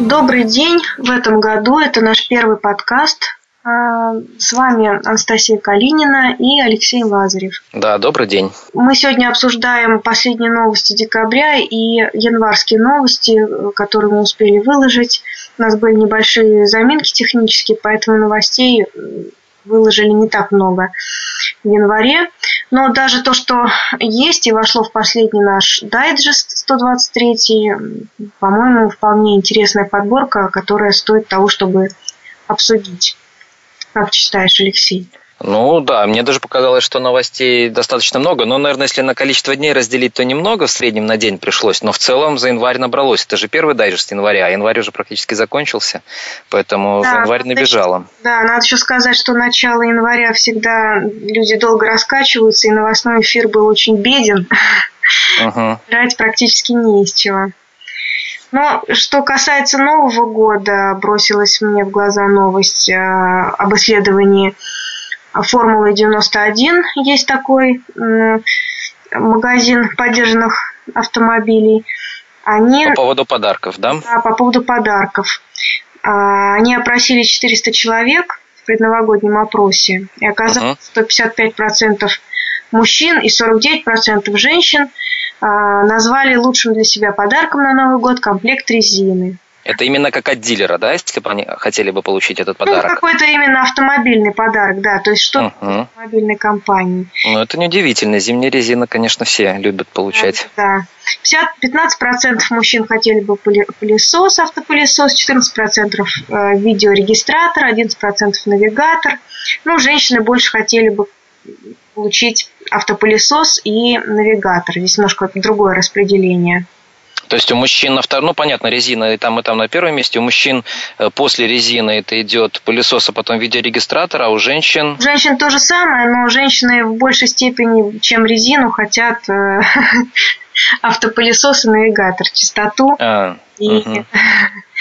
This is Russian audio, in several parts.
Добрый день! В этом году это наш первый подкаст. А, с вами Анастасия Калинина и Алексей Лазарев. Да, добрый день. Мы сегодня обсуждаем последние новости декабря и январские новости, которые мы успели выложить. У нас были небольшие заминки технические, поэтому новостей выложили не так много в январе. Но даже то, что есть и вошло в последний наш дайджест 123, по-моему, вполне интересная подборка, которая стоит того, чтобы обсудить. Как считаешь, Алексей? Ну да, мне даже показалось, что новостей достаточно много. Но, наверное, если на количество дней разделить, то немного в среднем на день пришлось. Но в целом за январь набралось. Это же первый дайджест января, а январь уже практически закончился. Поэтому да, январь набежало. Да, надо еще сказать, что начало января всегда люди долго раскачиваются, и новостной эфир был очень беден. Угу. Играть практически не из чего. Но что касается Нового года, бросилась мне в глаза новость э, об исследовании Формулы 91 есть такой магазин поддержанных автомобилей. Они, по поводу подарков, да? Да, по поводу подарков. А, они опросили 400 человек в предновогоднем опросе. И оказалось, uh-huh. 155% мужчин и 49% женщин назвали лучшим для себя подарком на Новый год комплект резины. Это именно как от дилера, да, если бы они хотели бы получить этот ну, подарок? Ну, какой-то именно автомобильный подарок, да, то есть что-то uh-huh. автомобильной компании. Ну, это неудивительно. Зимняя резина, конечно, все любят получать. Да. да. 15% мужчин хотели бы пылесос, автопылесос, 14% э, видеорегистратор, 11% навигатор. Ну, женщины больше хотели бы получить автопылесос и навигатор. Здесь немножко другое распределение. То есть у мужчин на втором, ну понятно, резина и там, и там на первом месте. У мужчин э, после резины это идет пылесос, а потом видеорегистратор, а у женщин... У женщин то же самое, но женщины в большей степени, чем резину, хотят э, автопылесос и навигатор, чистоту. А, и, угу.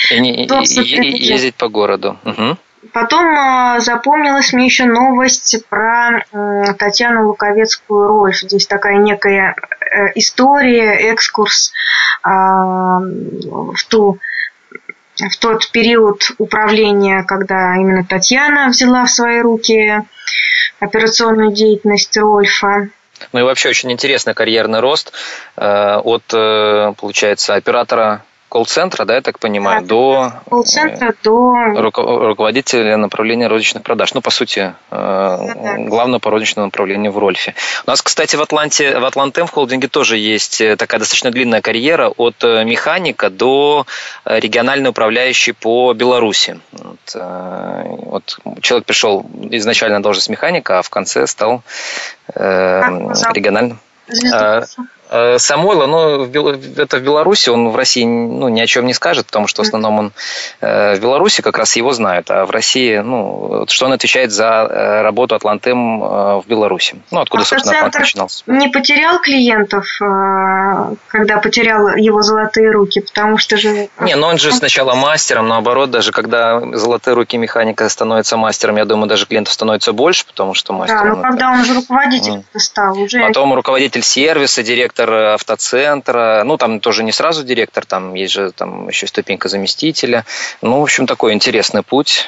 и, и, и ездить по городу. Угу. Потом э, запомнилась мне еще новость про э, Татьяну Луковецкую Рольф. Здесь такая некая э, история, экскурс а, в ту в тот период управления, когда именно Татьяна взяла в свои руки операционную деятельность Рольфа. Ну и вообще очень интересный карьерный рост от, получается, оператора колл-центра, да, я так понимаю, да, до, колл-центра, до... руководителя направления розничных продаж. Ну, по сути, э, да, главное по розничному направлению в Рольфе. У нас, кстати, в Атланте, в Атлантем в холдинге тоже есть э, такая достаточно длинная карьера от э, механика до региональной управляющей по Беларуси. Вот, вот человек пришел изначально на должность механика, а в конце стал э, региональным. Э, Самойла, но это в Беларуси, он в России ну, ни о чем не скажет, потому что в основном он э, в Беларуси как раз его знают, а в России, ну, что он отвечает за э, работу Атлантем в Беларуси. Ну, откуда, собственно, Атлант начинался. Не потерял клиентов, когда потерял его золотые руки, потому что же... Не, но он же сначала мастером, наоборот, даже когда золотые руки механика становится мастером, я думаю, даже клиентов становится больше, потому что мастер... Да, но когда он уже руководитель mm. стал, уже... Потом руководитель сервиса, директор директор автоцентра, ну, там тоже не сразу директор, там есть же там еще ступенька заместителя. Ну, в общем, такой интересный путь.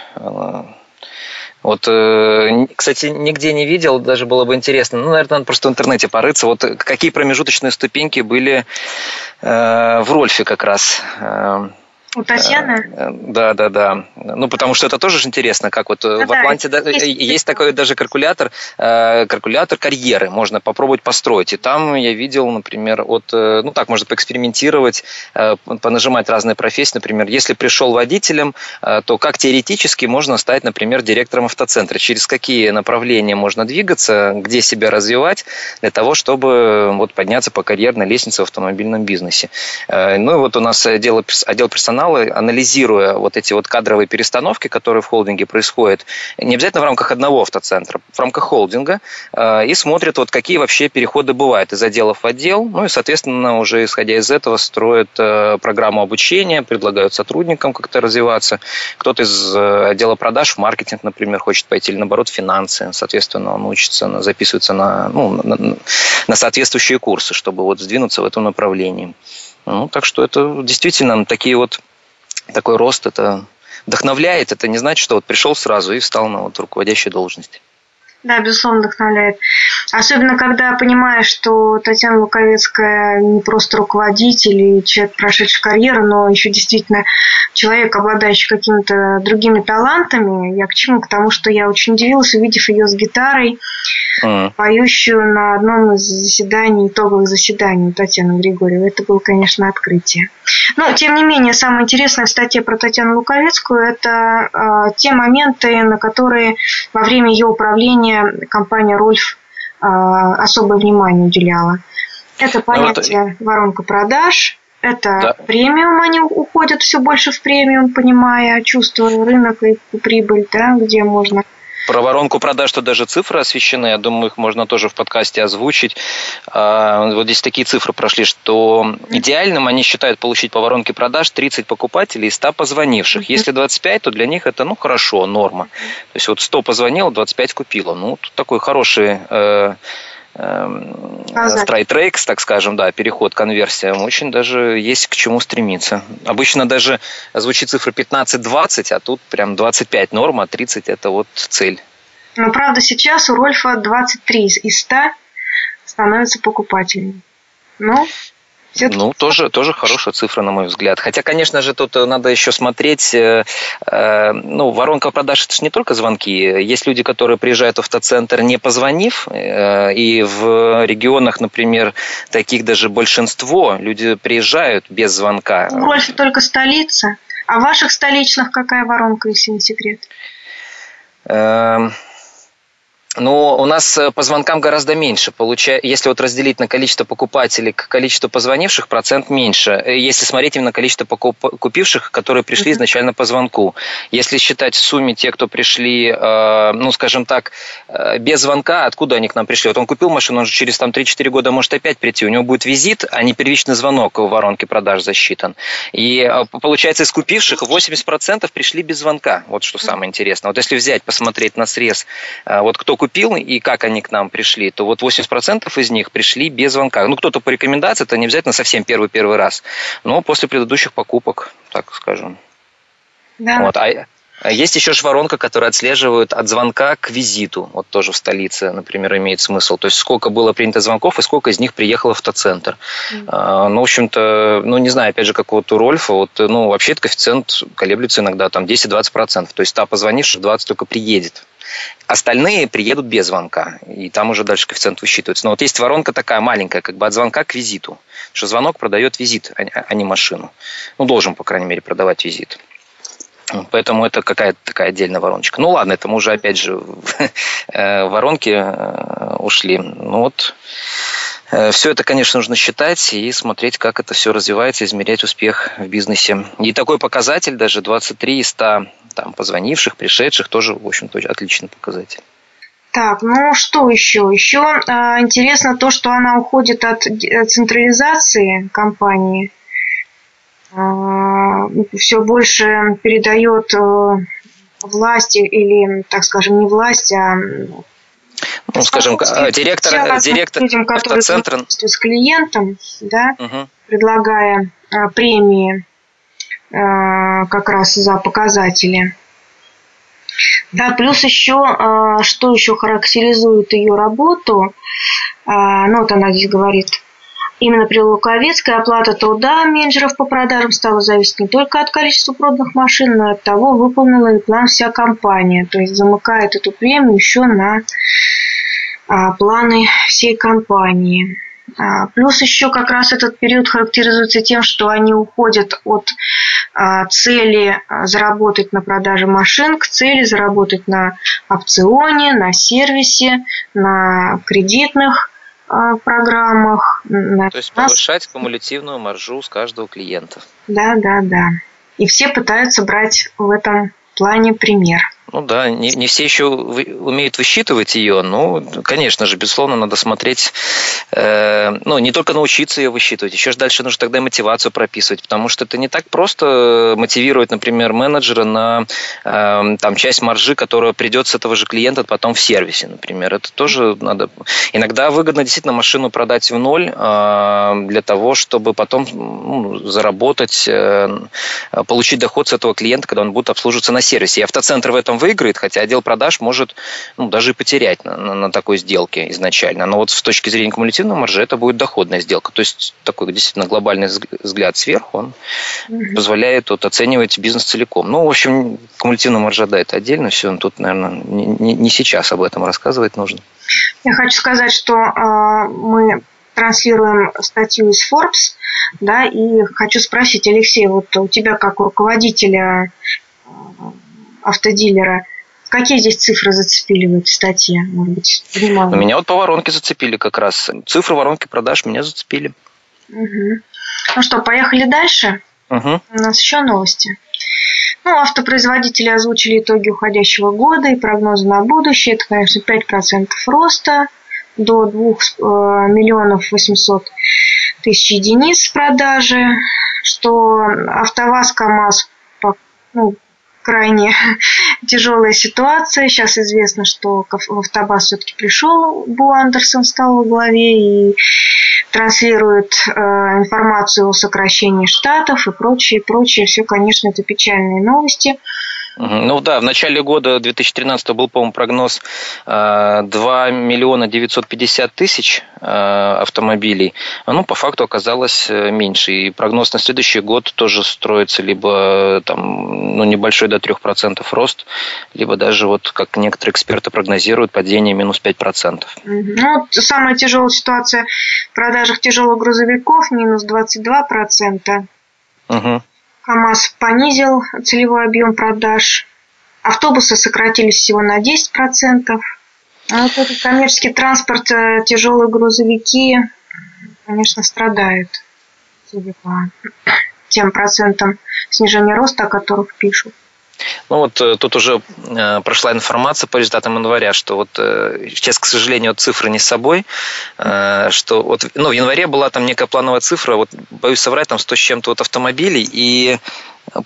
Вот, э, кстати, нигде не видел, даже было бы интересно. Ну, наверное, надо просто в интернете порыться. Вот какие промежуточные ступеньки были э, в Рольфе как раз. Э, у Татьяны? Э, да, да, да. Ну, потому что это тоже же интересно, как вот ну, в Атланте да, есть, есть такой даже калькулятор, э, калькулятор карьеры, можно попробовать построить. И там я видел, например, от, ну так, можно поэкспериментировать, понажимать разные профессии. Например, если пришел водителем, то как теоретически можно стать, например, директором автоцентра? Через какие направления можно двигаться, где себя развивать для того, чтобы вот подняться по карьерной лестнице в автомобильном бизнесе? Ну и вот у нас отдел, отдел персонала профессионалы, анализируя вот эти вот кадровые перестановки, которые в холдинге происходят, не обязательно в рамках одного автоцентра, в рамках холдинга, э, и смотрят, вот какие вообще переходы бывают из отделов в отдел, ну и, соответственно, уже исходя из этого строят э, программу обучения, предлагают сотрудникам как-то развиваться. Кто-то из отдела продаж в маркетинг, например, хочет пойти, или наоборот, финансы, соответственно, он учится, записывается на, ну, на, на соответствующие курсы, чтобы вот сдвинуться в этом направлении. Ну, так что это действительно такие вот, такой рост, это вдохновляет. Это не значит, что вот пришел сразу и встал на вот руководящую должность. Да, безусловно, вдохновляет. Особенно, когда понимаешь, что Татьяна Луковецкая не просто руководитель и человек, прошедший карьеру, но еще действительно человек, обладающий какими-то другими талантами. Я к чему? К тому, что я очень удивилась, увидев ее с гитарой, mm. поющую на одном из заседаний, итоговых заседаний Татьяны Григорьевой. Это было, конечно, открытие. Но, тем не менее, самое интересное в статье про Татьяну Луковецкую – это э, те моменты, на которые во время ее управления компания «Рольф» э, особое внимание уделяла. Это ну, понятие вот... воронка продаж, это да. премиум, они уходят все больше в премиум, понимая, чувствуя рынок и прибыль, да, где можно про воронку продаж тут даже цифры освещены. Я думаю, их можно тоже в подкасте озвучить. А, вот здесь такие цифры прошли, что идеальным они считают получить по воронке продаж 30 покупателей и 100 позвонивших. Если 25, то для них это, ну, хорошо, норма. То есть вот 100 позвонило, 25 купило. Ну, тут такой хороший э, страйтрейкс, так скажем, да, переход к конверсиям, очень даже есть к чему стремиться. Обычно даже звучит цифра 15-20, а тут прям 25 норма, 30 это вот цель. Но правда сейчас у Рольфа 23 из 100 становятся покупателями. Ну, ну, тоже, тоже хорошая цифра, на мой взгляд. Хотя, конечно же, тут надо еще смотреть, э, э, ну, воронка продаж – это же не только звонки. Есть люди, которые приезжают в автоцентр, не позвонив, э, и в регионах, например, таких даже большинство, люди приезжают без звонка. В Гольфе только столица. А в ваших столичных какая воронка, если не секрет? Эм, но у нас э, по звонкам гораздо меньше. Получая, если вот разделить на количество покупателей к количеству позвонивших, процент меньше. Э, если смотреть именно количество покуп... купивших, которые пришли изначально по звонку. Если считать в сумме те, кто пришли, э, ну, скажем так, без звонка, откуда они к нам пришли? Вот он купил машину, он же через там 3-4 года может опять прийти. У него будет визит, а не первичный звонок в воронке продаж засчитан. И получается, из купивших 80% пришли без звонка. Вот что самое интересное. Вот если взять, посмотреть на срез, вот кто купил и как они к нам пришли, то вот 80% из них пришли без звонка. Ну, кто-то по рекомендации, это не обязательно совсем первый-первый раз, но после предыдущих покупок, так скажем. Да. Вот. А, есть еще шваронка, которая отслеживает от звонка к визиту. Вот тоже в столице, например, имеет смысл. То есть сколько было принято звонков и сколько из них приехало в автоцентр. Mm-hmm. А, ну, в общем-то, ну, не знаю, опять же, как вот у Рольфа, вот, ну, вообще этот коэффициент колеблется иногда там 10-20%. То есть 100 позвонишь, 20 только приедет. Остальные приедут без звонка, и там уже дальше коэффициент высчитывается. Но вот есть воронка такая маленькая, как бы от звонка к визиту. Что звонок продает визит, а, а не машину. Ну, должен, по крайней мере, продавать визит. Поэтому это какая-то такая отдельная вороночка. Ну ладно, это мы уже опять же э, воронки э, ушли. Ну вот э, все это, конечно, нужно считать и смотреть, как это все развивается, измерять успех в бизнесе. И такой показатель, даже 23 из 100 там, позвонивших, пришедших, тоже, в общем-то, отличный показатель. Так, ну что еще? Еще э, интересно то, что она уходит от централизации компании. Э, все больше передает э, власти или, так скажем, не власть, а ну, скажем, директор, директор людям, которые автоцентра. с клиентом, да, угу. предлагая а, премии Э, как раз за показатели. Да, плюс еще, э, что еще характеризует ее работу, э, ну вот она здесь говорит, именно при Луковецкой оплата труда менеджеров по продажам стала зависеть не только от количества проданных машин, но и от того, выполнила ли план вся компания. То есть замыкает эту премию еще на планы всей компании. А, плюс еще как раз этот период характеризуется тем, что они уходят от а, цели а, заработать на продаже машин к цели заработать на опционе, на сервисе, на кредитных программах. То есть повышать кумулятивную маржу с каждого клиента. Да, да, да. и все пытаются брать в этом плане пример. Ну да, не, не все еще умеют высчитывать ее, но, конечно же, безусловно, надо смотреть, э, ну, не только научиться ее высчитывать, еще же дальше нужно тогда и мотивацию прописывать, потому что это не так просто мотивировать, например, менеджера на э, там, часть маржи, которая придет с этого же клиента потом в сервисе, например. Это тоже надо... Иногда выгодно действительно машину продать в ноль э, для того, чтобы потом ну, заработать, э, получить доход с этого клиента, когда он будет обслуживаться на сервисе. И автоцентр в этом выиграет, хотя отдел продаж может ну, даже и потерять на, на, на такой сделке изначально. Но вот с точки зрения кумулятивной маржи это будет доходная сделка. То есть такой действительно глобальный взгляд сверху, он mm-hmm. позволяет вот, оценивать бизнес целиком. Ну, в общем, кумулятивная маржа, да, это отдельно все. Тут, наверное, не, не, не сейчас об этом рассказывать нужно. Я хочу сказать, что э, мы транслируем статью из Forbes, да, и хочу спросить, Алексей, вот у тебя как у руководителя автодилера. Какие здесь цифры зацепили в этой статье? Может быть, внимание? Меня вот по воронке зацепили как раз. Цифры воронки продаж меня зацепили. Угу. Ну что, поехали дальше? Угу. У нас еще новости. Ну, автопроизводители озвучили итоги уходящего года и прогнозы на будущее. Это, конечно, 5% роста до 2 э, миллионов 800 тысяч единиц продажи, что АвтоВАЗ, КАМАЗ ну, крайне тяжелая ситуация. Сейчас известно, что в автобас все-таки пришел Бу Андерсон, стал во главе и транслирует э, информацию о сокращении штатов и прочее, прочее. Все, конечно, это печальные новости. Ну да, в начале года 2013 был, по-моему, прогноз 2 э, миллиона 950 тысяч э, автомобилей. Ну, по факту оказалось э, меньше. И прогноз на следующий год тоже строится либо там, ну, небольшой до 3% рост, либо даже, вот как некоторые эксперты прогнозируют, падение минус 5%. Ну, самая тяжелая ситуация в продажах тяжелых грузовиков, минус 22%. Угу. КАМАЗ понизил целевой объем продаж. Автобусы сократились всего на 10%. А вот этот коммерческий транспорт, э, тяжелые грузовики, конечно, страдают, судя по тем процентам снижения роста, о которых пишут. Ну вот э, тут уже э, прошла информация по результатам января, что вот э, сейчас, к сожалению, цифры не с собой, что вот, ну, в январе была там некая плановая цифра, вот боюсь соврать, там 100 с чем-то вот автомобилей, и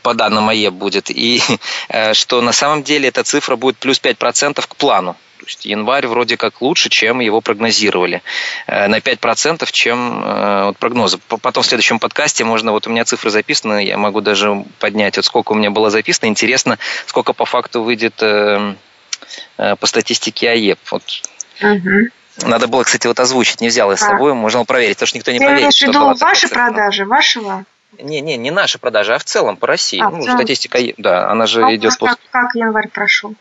по данным АЕ будет, и что на самом деле эта цифра будет плюс 5% к плану. То есть январь вроде как лучше, чем его прогнозировали. Э, на 5%, чем э, вот, прогнозы. Потом в следующем подкасте можно, вот у меня цифры записаны, я могу даже поднять, вот сколько у меня было записано. Интересно, сколько по факту выйдет э, по статистике АЕП. Вот. Угу. Надо было, кстати, вот озвучить, не взял я с а. собой, можно проверить, потому что никто не Ты поверит. Ты имеешь в виду ваши продажи, вашего? Не, не, не наши продажи, а в целом по России. А, ну, статистика, да, она же а идет как, по... Как январь прошел?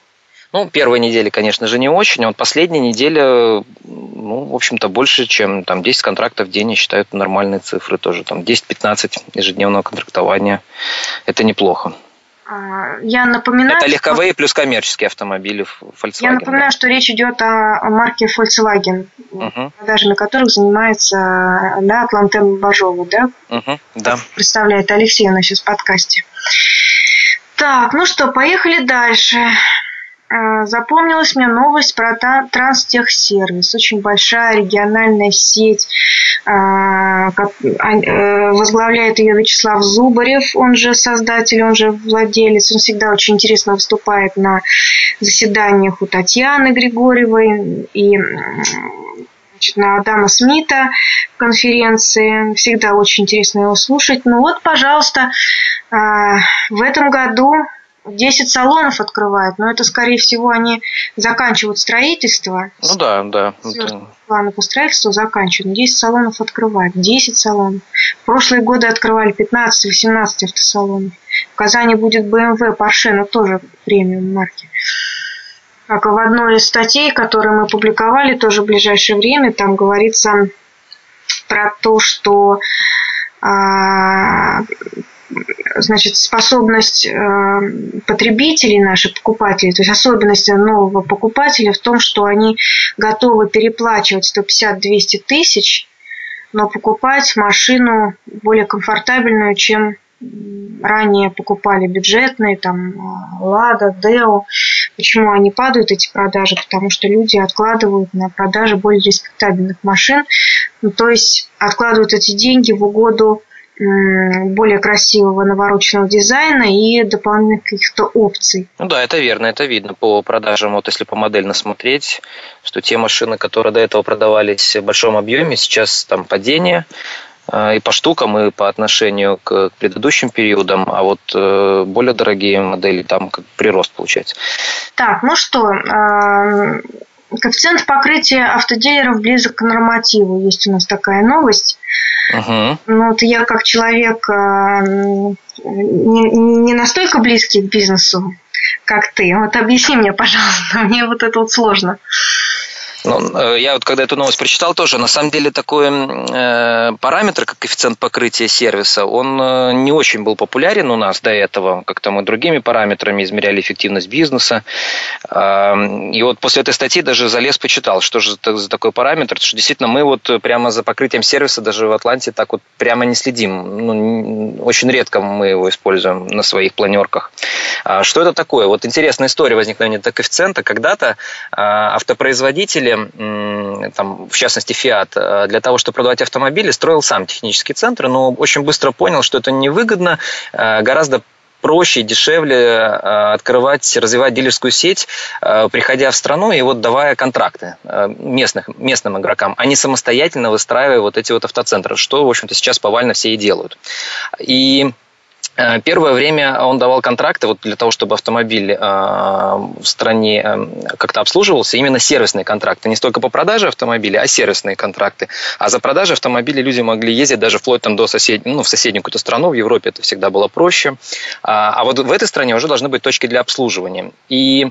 Ну, первая неделя, конечно же, не очень, а вот последняя неделя, ну, в общем-то, больше, чем там 10 контрактов в день, я считаю, это нормальные цифры тоже. Там 10-15 ежедневного контрактования. Это неплохо. А, я напоминаю... Это легковые что... плюс коммерческие автомобили Volkswagen. Я напоминаю, да. что речь идет о, марке Volkswagen, угу. продажами которых занимается да, Атлантем Бажова, да? Угу, да. Представляет Алексей у нас сейчас в подкасте. Так, ну что, поехали дальше. А, запомнилась мне новость про Транстехсервис. Очень большая региональная сеть. А, э, возглавляет ее Вячеслав Зубарев, он же создатель, он же владелец. Он всегда очень интересно выступает на заседаниях у Татьяны Григорьевой и значит, на Адама Смита конференции. Всегда очень интересно его слушать. Ну вот, пожалуйста, а, в этом году 10 салонов открывают, но это, скорее всего, они заканчивают строительство. Ну да, да. Планы по строительству заканчивают. 10 салонов открывают. 10 салонов. В прошлые годы открывали 15 или 17 автосалонов. В Казани будет BMW, Porsche, но тоже премиум марки. Как в одной из статей, которые мы публиковали тоже в ближайшее время, там говорится про то, что а, значит, способность э, потребителей, наших покупателей, то есть особенность нового покупателя в том, что они готовы переплачивать 150-200 тысяч, но покупать машину более комфортабельную, чем ранее покупали бюджетные, там, Лада, Део. Почему они падают, эти продажи? Потому что люди откладывают на продажи более респектабельных машин, ну, то есть откладывают эти деньги в угоду более красивого навороченного дизайна и дополнительных каких-то опций. Ну да, это верно, это видно по продажам, вот если по модельно смотреть, что те машины, которые до этого продавались в большом объеме, сейчас там падение, а, и по штукам, и по отношению к предыдущим периодам, а вот э, более дорогие модели там как прирост получается. Так, ну что, а, коэффициент покрытия автодилеров близок к нормативу. Есть у нас такая новость. Угу. Ну, вот я как человек а, не, не настолько близкий к бизнесу, как ты. Вот объясни мне, пожалуйста, мне вот это вот сложно. Ну, э, я вот когда эту новость прочитал тоже, на самом деле такой э, параметр, как коэффициент покрытия сервиса, он э, не очень был популярен у нас до этого. Как-то мы другими параметрами измеряли эффективность бизнеса. Э, и вот после этой статьи даже залез, почитал, что же это за такой параметр. Что действительно мы вот прямо за покрытием сервиса даже в Атланте так вот прямо не следим. Ну, очень редко мы его используем на своих планерках. А что это такое? Вот интересная история возникновения этого коэффициента. Когда-то э, автопроизводители там, в частности, Fiat, э, для того, чтобы продавать автомобили, строил сам технический центр, но очень быстро понял, что это невыгодно, э, гораздо проще и дешевле э, открывать, развивать дилерскую сеть, приходя в страну и вот давая контракты местных, местным игрокам, а не самостоятельно выстраивая вот эти вот автоцентры, что, в общем-то, сейчас повально все и делают. И первое время он давал контракты вот для того, чтобы автомобиль э, в стране э, как-то обслуживался, именно сервисные контракты. Не столько по продаже автомобиля, а сервисные контракты. А за продажи автомобилей люди могли ездить даже вплоть там, до соседней, ну, в соседнюю какую-то страну. В Европе это всегда было проще. А, а вот в этой стране уже должны быть точки для обслуживания. И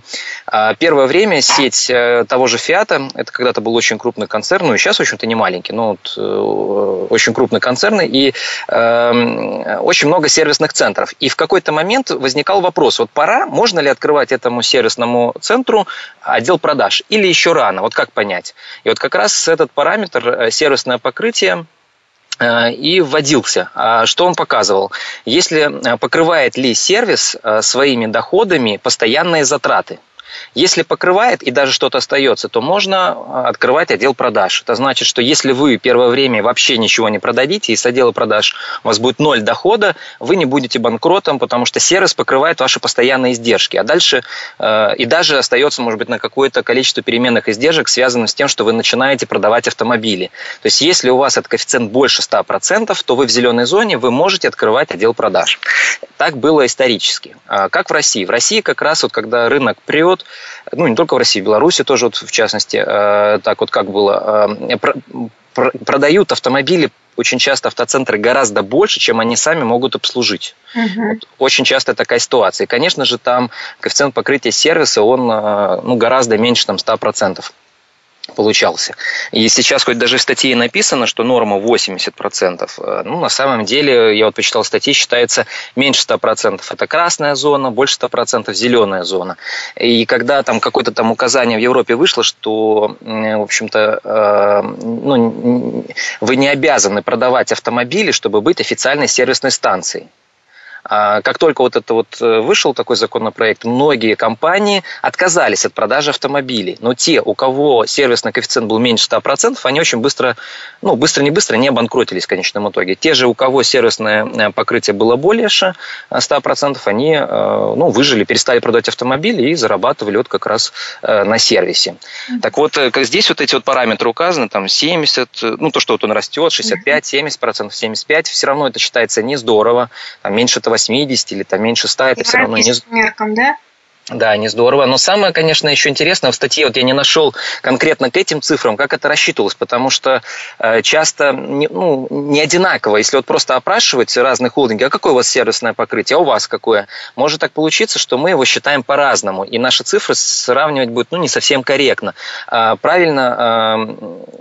первое время сеть того же Фиата, это когда-то был очень крупный концерн, ну и сейчас, в общем-то, не маленький, но вот, очень крупный концерн, и э, очень много сервисных центров. И в какой-то момент возникал вопрос, вот пора, можно ли открывать этому сервисному центру отдел продаж или еще рано, вот как понять? И вот как раз этот параметр э, сервисное покрытие э, и вводился. А что он показывал? Если э, покрывает ли сервис своими доходами постоянные затраты – если покрывает и даже что-то остается, то можно а, открывать отдел продаж. Это значит, что если вы первое время вообще ничего не продадите, и с отдела продаж у вас будет ноль дохода, вы не будете банкротом, потому что сервис покрывает ваши постоянные издержки. А дальше э, и даже остается, может быть, на какое-то количество переменных издержек, связанных с тем, что вы начинаете продавать автомобили. То есть, если у вас этот коэффициент больше 100%, то вы в зеленой зоне, вы можете открывать отдел продаж. Так было исторически. А как в России? В России как раз вот когда рынок прет, ну не только в России, в Беларуси тоже вот в частности, э, так вот как было, э, продают автомобили очень часто автоцентры гораздо больше, чем они сами могут обслужить. Угу. Вот очень часто такая ситуация. И, конечно же, там коэффициент покрытия сервиса, он э, ну, гораздо меньше там, 100% получался. И сейчас хоть даже в статье написано, что норма 80%, э, ну, на самом деле, я вот почитал статьи, считается меньше 100%. Это красная зона, больше 100% зеленая зона. И когда там какое-то там указание в Европе вышло, что, в общем-то, э, ну, вы не обязаны продавать автомобили, чтобы быть официальной сервисной станцией. А как только вот это вот э, вышел такой законопроект, многие компании отказались от продажи автомобилей. Но те, у кого сервисный коэффициент был меньше 100%, они очень быстро, ну, быстро не быстро не обанкротились в конечном итоге. Те же, у кого сервисное э, покрытие было больше 100%, они э, ну, выжили, перестали продавать автомобили и зарабатывали вот как раз на сервисе. Так вот, здесь вот эти вот параметры указаны, там 70, ну, то, что вот он растет, 65, 70%, 75, все равно это считается не здорово, там меньше этого 80 или там меньше 100, это все равно не... меркам, да? Да, не здорово. Но самое, конечно, еще интересное, в статье вот я не нашел конкретно к этим цифрам, как это рассчитывалось, потому что э, часто не, ну, не одинаково. Если вот просто опрашивать разные холдинги, а какое у вас сервисное покрытие, а у вас какое, может так получиться, что мы его считаем по-разному, и наши цифры сравнивать будет ну, не совсем корректно. А правильно,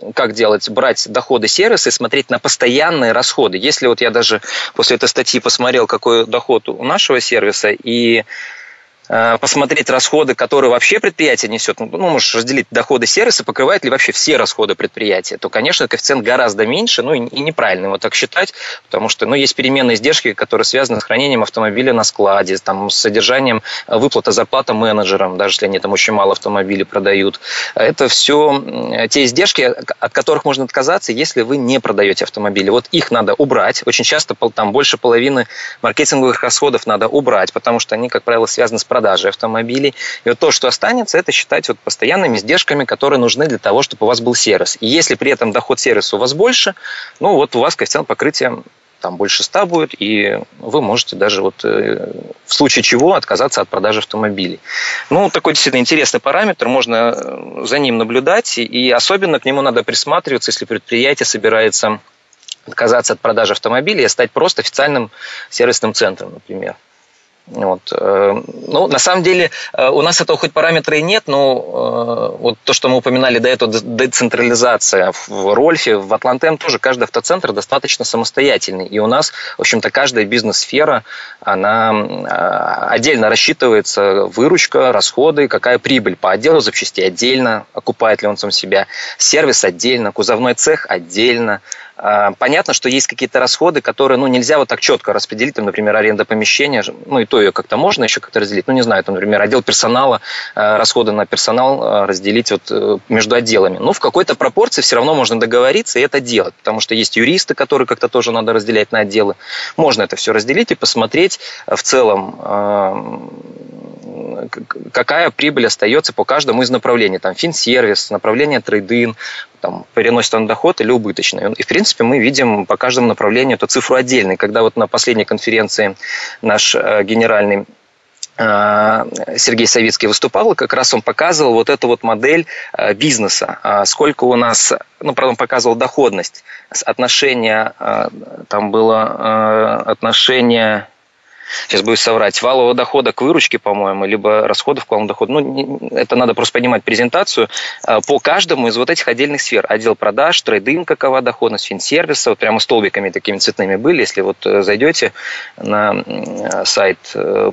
э, как делать? Брать доходы сервиса и смотреть на постоянные расходы. Если вот я даже после этой статьи посмотрел, какой доход у нашего сервиса, и посмотреть расходы, которые вообще предприятие несет, ну, ну, можешь разделить доходы сервиса, покрывает ли вообще все расходы предприятия, то, конечно, коэффициент гораздо меньше, ну, и, неправильно его так считать, потому что, ну, есть переменные издержки, которые связаны с хранением автомобиля на складе, там, с содержанием выплаты зарплаты менеджерам, даже если они там очень мало автомобилей продают. Это все те издержки, от которых можно отказаться, если вы не продаете автомобили. Вот их надо убрать. Очень часто там больше половины маркетинговых расходов надо убрать, потому что они, как правило, связаны с продажей автомобилей. И вот то, что останется, это считать вот постоянными издержками, которые нужны для того, чтобы у вас был сервис. И если при этом доход сервиса у вас больше, ну вот у вас коэффициент покрытия там больше 100 будет, и вы можете даже вот э, в случае чего отказаться от продажи автомобилей. Ну, такой действительно интересный параметр, можно э, за ним наблюдать, и особенно к нему надо присматриваться, если предприятие собирается отказаться от продажи автомобилей и стать просто официальным сервисным центром, например. Вот. Э, ну, на самом деле, э, у нас этого хоть параметра и нет, но э, вот то, что мы упоминали до этого, децентрализация в Рольфе, в Атлантем тоже каждый автоцентр достаточно самостоятельный. И у нас, в общем-то, каждая бизнес-сфера, она отдельно рассчитывается, выручка, расходы, какая прибыль по отделу запчастей отдельно, окупает ли он сам себя, сервис отдельно, кузовной цех отдельно, понятно, что есть какие-то расходы, которые ну, нельзя вот так четко распределить, там, например, аренда помещения, ну и то ее как-то можно еще как-то разделить, ну не знаю, там, например, отдел персонала, а, расходы на персонал а, разделить вот э, между отделами. Ну, в какой-то пропорции все равно можно договориться и это делать, потому что есть юристы, которые как-то тоже надо разделять на отделы. Можно это все разделить и посмотреть в целом, какая прибыль остается по каждому из направлений. Там финсервис, направление трейдин, там, переносит он доход или убыточный. И, в принципе, мы видим по каждому направлению эту цифру отдельной. Когда вот на последней конференции наш э, генеральный э, Сергей Савицкий выступал, как раз он показывал вот эту вот модель э, бизнеса. А сколько у нас, ну, правда, он показывал доходность, отношение, там было отношение сейчас боюсь соврать, валового дохода к выручке, по-моему, либо расходов к валовому доходу. Ну, это надо просто понимать презентацию а, по каждому из вот этих отдельных сфер. Отдел продаж, трейдинг, какова доходность, финсервиса, вот прямо столбиками такими цветными были. Если вот э, зайдете на сайт э,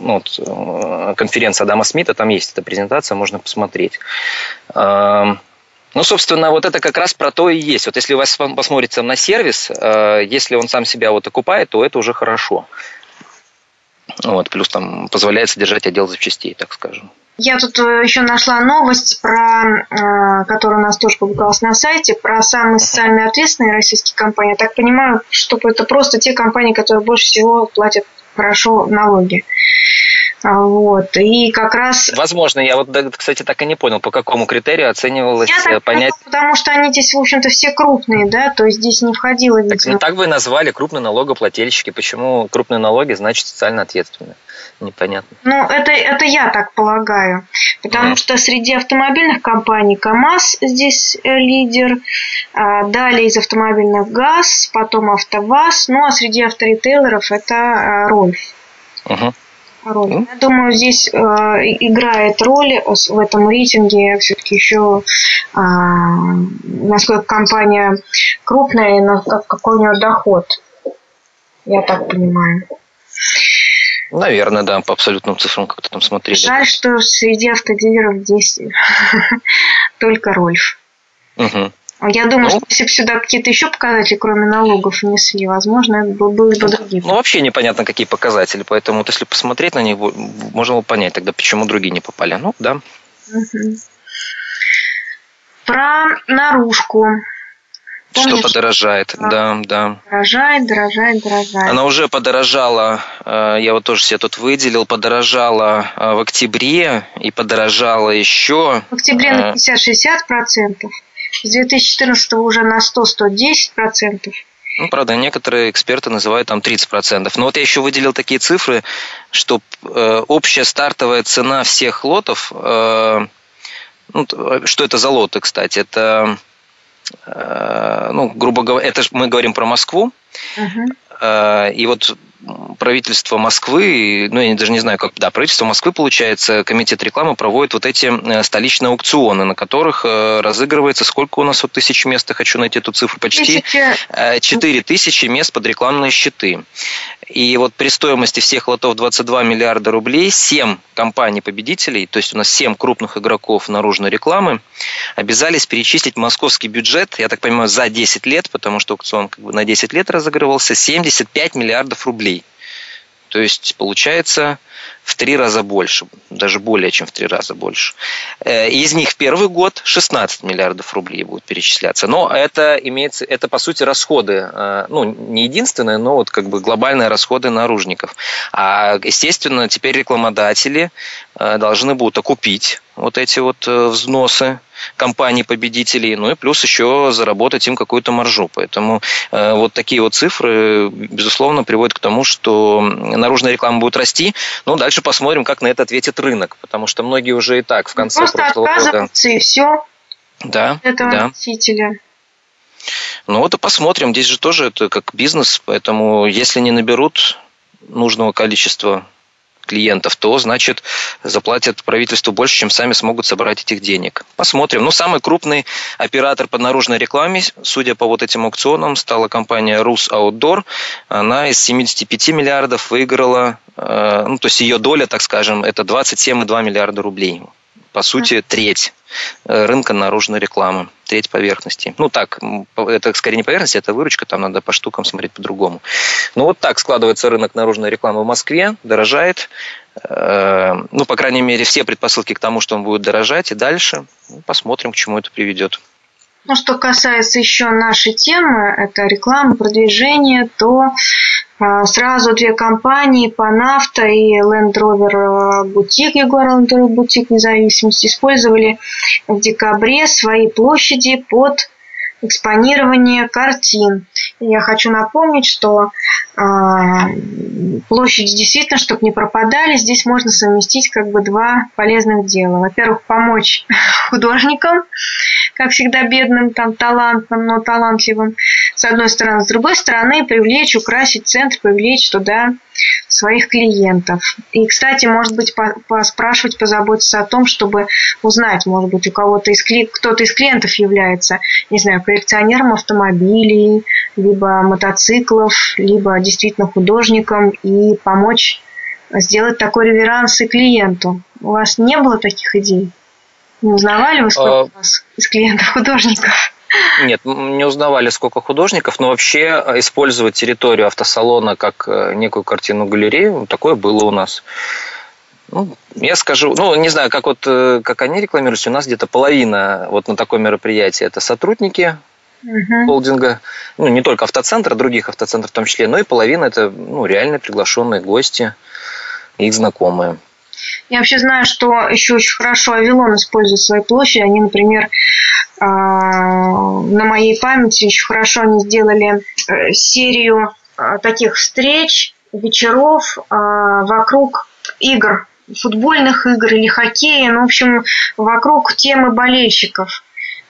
ну, вот, э, конференции Адама Смита, там есть эта презентация, можно посмотреть. Ну, собственно, вот это как раз про то и есть. Вот если у вас посмотрится на сервис, если он сам себя вот окупает, то это уже хорошо. Вот, плюс там позволяет содержать отдел запчастей, так скажем. Я тут э, еще нашла новость, про, э, которая у нас тоже публиковалась на сайте, про самые социально ответственные российские компании. Я так понимаю, что это просто те компании, которые больше всего платят хорошо налоги. А, вот. И как раз... Возможно, я вот, кстати, так и не понял, по какому критерию оценивалось я так понять... Понял, потому что они здесь, в общем-то, все крупные, да, то есть здесь не входило... Так, ну, так вы назвали крупные налогоплательщики. Почему крупные налоги значит социально ответственные? Непонятно. Ну, это, это я так полагаю. Потому mm. что среди автомобильных компаний КАМАЗ здесь э, лидер, а, далее из автомобильных ГАЗ, потом АвтоВАЗ, ну а среди авторитейлеров это а, Рольф. Uh-huh роль. Я думаю, здесь э, играет роль в этом рейтинге все-таки еще э, насколько компания крупная и на, какой у нее доход. Я так понимаю. Наверное, да, по абсолютным цифрам как-то там смотрели. Жаль, что среди автодилеров здесь только Рольф. Угу. Я думаю, ну, что если бы сюда какие-то еще показатели, кроме налогов, внесли, возможно, это было бы другие. Ну, вообще непонятно, какие показатели. Поэтому, вот если посмотреть на них, можно было понять тогда, почему другие не попали. Ну, да. Угу. Про наружку. Помнишь? Что подорожает, да, да. Дорожает, дорожает, дорожает. Она уже подорожала, э, я вот тоже себе тут выделил, подорожала э, в октябре и подорожала еще. В октябре на 50-60%. С 2014 уже на 100-110%. Ну, правда, некоторые эксперты называют там 30%. Но вот я еще выделил такие цифры, что э, общая стартовая цена всех лотов, э, ну, что это за лоты, кстати, это, э, ну, грубо говоря, это мы говорим про Москву, uh-huh. э, и вот правительство Москвы, ну, я даже не знаю, как, да, правительство Москвы, получается, комитет рекламы проводит вот эти э, столичные аукционы, на которых э, разыгрывается, сколько у нас вот тысяч мест, я хочу найти эту цифру, почти 4 тысячи мест под рекламные щиты. И вот при стоимости всех лотов 22 миллиарда рублей 7 компаний-победителей, то есть у нас 7 крупных игроков наружной рекламы, обязались перечислить московский бюджет, я так понимаю, за 10 лет, потому что аукцион как бы на 10 лет разыгрывался, 75 миллиардов рублей. То есть получается в три раза больше, даже более чем в три раза больше. Э, из них в первый год 16 миллиардов рублей будут перечисляться. Но это имеется, это по сути расходы, э, ну не единственные, но вот как бы глобальные расходы наружников. А естественно теперь рекламодатели э, должны будут окупить вот эти вот взносы компаний-победителей, ну и плюс еще заработать им какую-то маржу. Поэтому э, вот такие вот цифры, безусловно, приводят к тому, что наружная реклама будет расти. Ну, дальше посмотрим, как на это ответит рынок, потому что многие уже и так в конце Просто прошлого года... и все. Да, этого да. носителя. Ну вот и посмотрим. Здесь же тоже это как бизнес, поэтому если не наберут нужного количества клиентов, то, значит, заплатят правительству больше, чем сами смогут собрать этих денег. Посмотрим. Ну, самый крупный оператор по наружной рекламе, судя по вот этим аукционам, стала компания Rus Outdoor. Она из 75 миллиардов выиграла, э, ну, то есть ее доля, так скажем, это 27,2 миллиарда рублей по сути, треть э, рынка наружной рекламы, треть поверхности. Ну так, это скорее не поверхность, это выручка, там надо по штукам смотреть по-другому. Ну вот так складывается рынок наружной рекламы в Москве, дорожает. Э, ну, по крайней мере, все предпосылки к тому, что он будет дорожать и дальше. Посмотрим, к чему это приведет. Ну, что касается еще нашей темы, это реклама, продвижение, то сразу две компании, Панафта и Land Rover Бутик, Егор Land Rover Бутик независимости, использовали в декабре свои площади под экспонирование картин. Я хочу напомнить, что э, площади действительно, чтобы не пропадали, здесь можно совместить как бы два полезных дела. Во-первых, помочь художникам, как всегда бедным, там, талантным, но талантливым, с одной стороны. С другой стороны, привлечь, украсить центр, привлечь туда своих клиентов. И, кстати, может быть, поспрашивать, позаботиться о том, чтобы узнать, может быть, у кого-то из кто-то из клиентов является, не знаю, коллекционером автомобилей, либо мотоциклов, либо действительно художником и помочь сделать такой реверанс и клиенту. У вас не было таких идей? Не узнавали вы, сколько а... у вас из клиентов художников? Нет, не узнавали, сколько художников, но вообще э, использовать территорию автосалона как э, некую картину галерею, такое было у нас. Ну, я скажу, ну, не знаю, как вот, э, как они рекламируются, у нас где-то половина вот на такое мероприятие это сотрудники угу. холдинга, ну, не только автоцентра, других автоцентров в том числе, но и половина это, ну, реально приглашенные гости, их знакомые. Я вообще знаю, что еще очень хорошо Авилон использует свои площади. Они, например, а, на моей памяти еще хорошо они сделали э, серию а, таких встреч, вечеров а, вокруг игр, футбольных игр или хоккея, ну, в общем, вокруг темы болельщиков.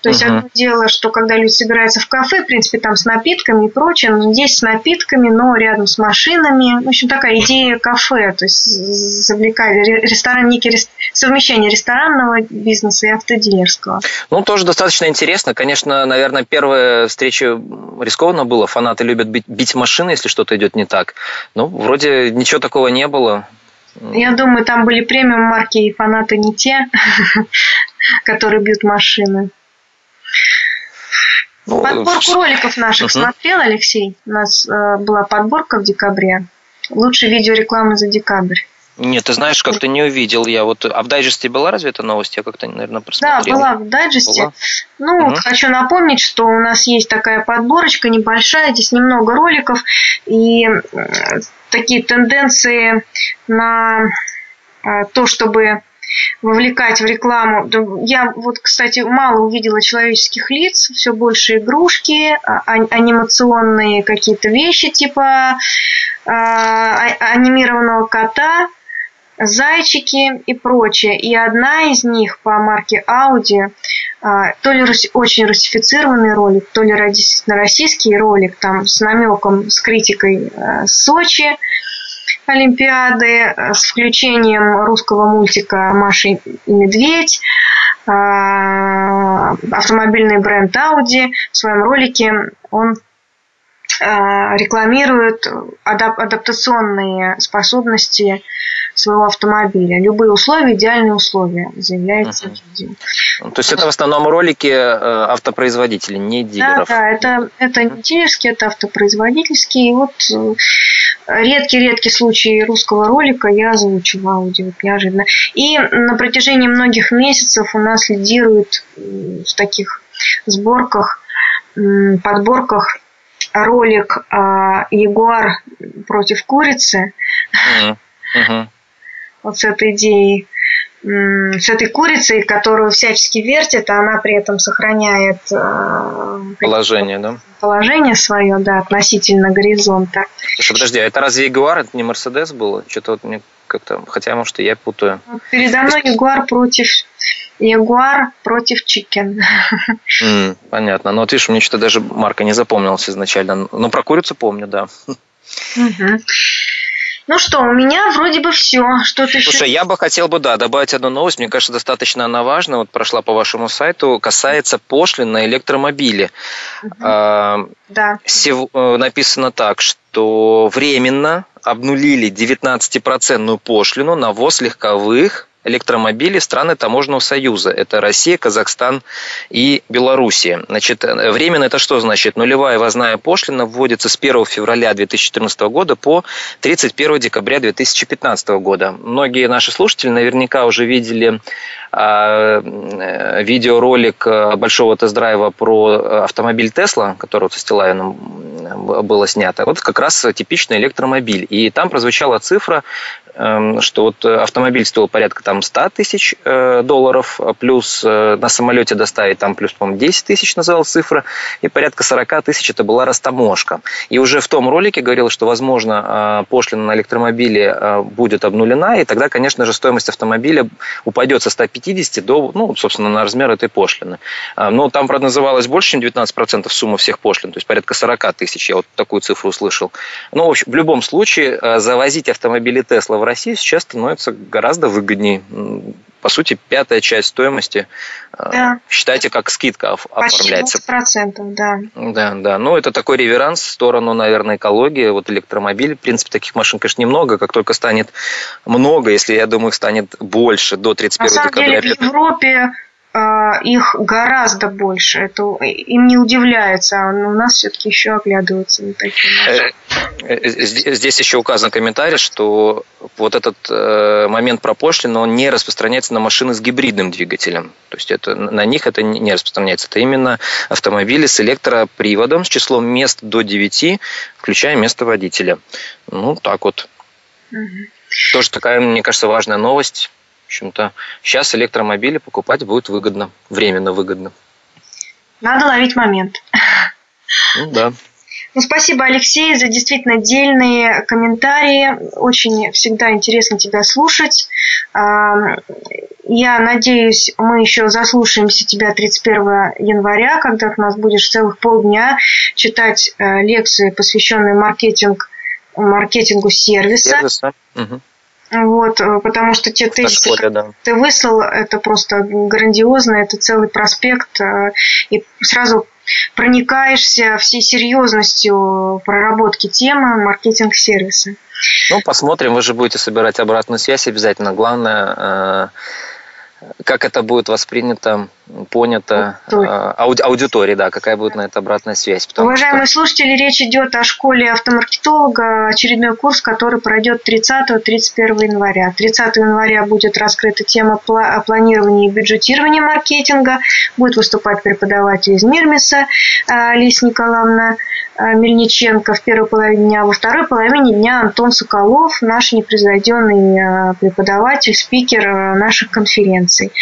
То есть, uh-huh. одно дело, что когда люди собираются в кафе, в принципе, там с напитками и прочее, но здесь с напитками, но рядом с машинами. В общем, такая идея кафе, то есть завлекать ресторан, некий рес... совмещение ресторанного бизнеса и автодилерского. Ну, тоже достаточно интересно. Конечно, наверное, первая встреча рискованно было. Фанаты любят бить, бить машины, если что-то идет не так. Ну, вроде ничего такого не было. Я думаю, там были премиум марки и фанаты не те, которые бьют машины. Ну, Подборку роликов наших смотрел, Алексей? У нас э, была подборка в декабре. Лучшие видеорекламы за декабрь. Нет, ты знаешь, как-то не увидел я. Вот, а в дайджесте была разве эта новость? Я как-то, наверное, просмотрел. Да, была в дайджесте. Была? Ну, угу. вот хочу напомнить, что у нас есть такая подборочка небольшая, здесь немного роликов, и такие тенденции на э, то, чтобы вовлекать в рекламу. Я вот, кстати, мало увидела человеческих лиц, все больше игрушки, а, а, анимационные какие-то вещи типа а, анимированного кота, зайчики и прочее. И одна из них по марке Audi а, то ли очень русифицированный ролик, то ли российский ролик, там с намеком, с критикой э, Сочи, Олимпиады, э, с включением русского мультика «Маша и медведь», а, автомобильный бренд Audi в своем ролике он а, рекламирует адаптационные способности своего автомобиля. Любые условия, идеальные условия, заявляется uh-huh. видео. Ну, то есть это в основном ролики э, автопроизводителей, не дилеров? Да, да, это, это не дилерские, это автопроизводительские. И вот э, редкий-редкий случай русского ролика я аудио, вот неожиданно. И на протяжении многих месяцев у нас лидирует в таких сборках, подборках ролик Ягуар против курицы. Uh-huh. Uh-huh вот с этой идеей, с этой курицей, которую всячески вертит, а она при этом сохраняет э, положение, да? Положение свое, да, относительно горизонта. Слушай, подожди, а это разве Ягуар, это не Мерседес был? Что-то вот мне как-то, хотя, может, и я путаю. Передо мной Ягуар против Ягуар против Чикен. Mm, понятно. Ну, вот видишь, мне что-то даже марка не запомнилась изначально. Но про курицу помню, да. Угу. Ну что, у меня вроде бы все. Что ты Слушай, я бы хотел бы, да, добавить одну новость. Мне кажется, достаточно она важна. Вот прошла по вашему сайту. Касается пошлин на электромобили. Угу. А, да. Сев, э, написано так, что временно обнулили 19% пошлину на ввоз легковых электромобили страны Таможенного союза. Это Россия, Казахстан и Белоруссия. Значит, временно это что значит? Нулевая ввозная пошлина вводится с 1 февраля 2014 года по 31 декабря 2015 года. Многие наши слушатели наверняка уже видели а, э, видеоролик э, большого тест-драйва про автомобиль Тесла, который со Стилавином было снято. Вот как раз типичный электромобиль. И там прозвучала цифра что вот э, автомобиль стоил порядка там 100 тысяч э, долларов, а плюс э, на самолете доставить там плюс, по-моему, 10 тысяч называлась цифра, и порядка 40 тысяч это была растаможка. И уже в том ролике говорилось, что, возможно, пошлина на электромобили будет обнулена, и тогда, конечно же, стоимость автомобиля упадет со 150 до, ну, собственно, на размер этой пошлины. Но там, правда, называлось больше, чем 19% суммы всех пошлин, то есть порядка 40 тысяч, я вот такую цифру услышал. Ну, в, общем, в любом случае, завозить автомобили Тесла в России сейчас становится гораздо выгоднее. По сути, пятая часть стоимости, э, да. считайте, как скидка оформляется. Почти да. Да, да. Ну, это такой реверанс в сторону, наверное, экологии. Вот электромобиль, в принципе, таких машин, конечно, немного. Как только станет много, если, я думаю, их станет больше до 31 На декабря. Деле, в Европе а, их гораздо больше. Это им не удивляется, а у нас все-таки еще оглядываются на такие э, э, Здесь еще указан комментарий, что вот этот э, момент пропошлины, он не распространяется на машины с гибридным двигателем. То есть это, на них это не распространяется. Это именно автомобили с электроприводом с числом мест до 9, включая место водителя. Ну, так вот. Угу. Тоже такая, мне кажется, важная новость в общем-то, сейчас электромобили покупать будет выгодно, временно выгодно. Надо ловить момент. Ну да. Ну, спасибо, Алексей, за действительно отдельные комментарии. Очень всегда интересно тебя слушать. Я надеюсь, мы еще заслушаемся тебя 31 января, когда у нас будешь целых полдня читать э, лекции, посвященные маркетинг, маркетингу сервиса. Сервиса. Угу. Вот, э, потому что те тезисы, школе, да. ты выслал, это просто грандиозно, это целый проспект, э, и сразу проникаешься всей серьезностью проработки темы маркетинг-сервиса. Ну, посмотрим, вы же будете собирать обратную связь обязательно. Главное, э, как это будет воспринято, понято а, ауди, аудитории, да, какая будет на это обратная связь. Уважаемые что... слушатели, речь идет о школе автомаркетолога, очередной курс, который пройдет 30-31 января. 30 января будет раскрыта тема планирования и бюджетирования маркетинга, будет выступать преподаватель из Мирмиса а, Лис Николаевна. Мельниченко в первой половине дня, а во второй половине дня Антон Соколов, наш непревзойденный преподаватель, спикер наших конференций.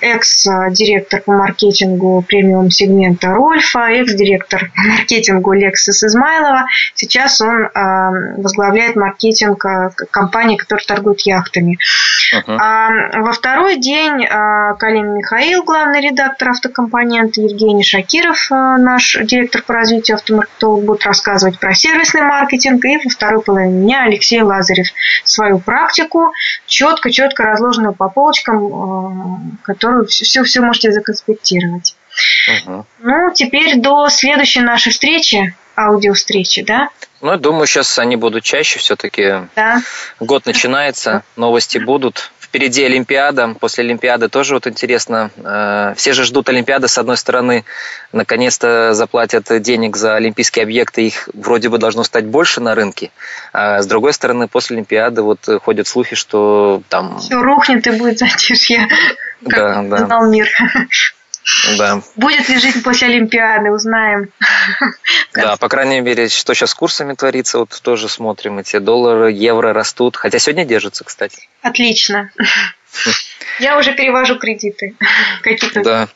Экс-директор по маркетингу премиум сегмента Рольфа, экс-директор по маркетингу Лексус Измайлова. Сейчас он возглавляет маркетинг компании, которая торгует яхтами. Uh-huh. А во второй день Калин Михаил, главный редактор автокомпонента, Евгений Шакиров, наш директор по развитию автомаркетолог, будет рассказывать про сервисный маркетинг. И во второй половине дня Алексей Лазарев свою практику, четко-четко разложенную по полочкам, которую все-все можете законспектировать. Угу. Ну, теперь до следующей нашей встречи, аудиовстречи, да? Ну, я думаю, сейчас они будут чаще все-таки. Да. Год начинается, новости будут. Впереди Олимпиада. После Олимпиады тоже вот интересно. Э, все же ждут Олимпиады. С одной стороны, наконец-то заплатят денег за олимпийские объекты. Их вроде бы должно стать больше на рынке. А с другой стороны, после Олимпиады вот ходят слухи, что там... Все рухнет и будет затишье. Да, да. мир. Да. Будет ли жизнь после Олимпиады, узнаем. Да, по крайней мере, что сейчас с курсами творится, вот тоже смотрим. Эти доллары, евро растут. Хотя сегодня держатся, кстати. Отлично. Я уже перевожу кредиты. Какие-то. Да.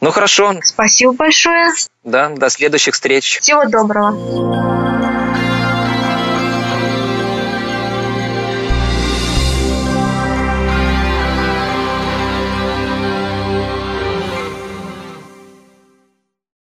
Ну хорошо. Спасибо большое. Да, до следующих встреч. Всего доброго.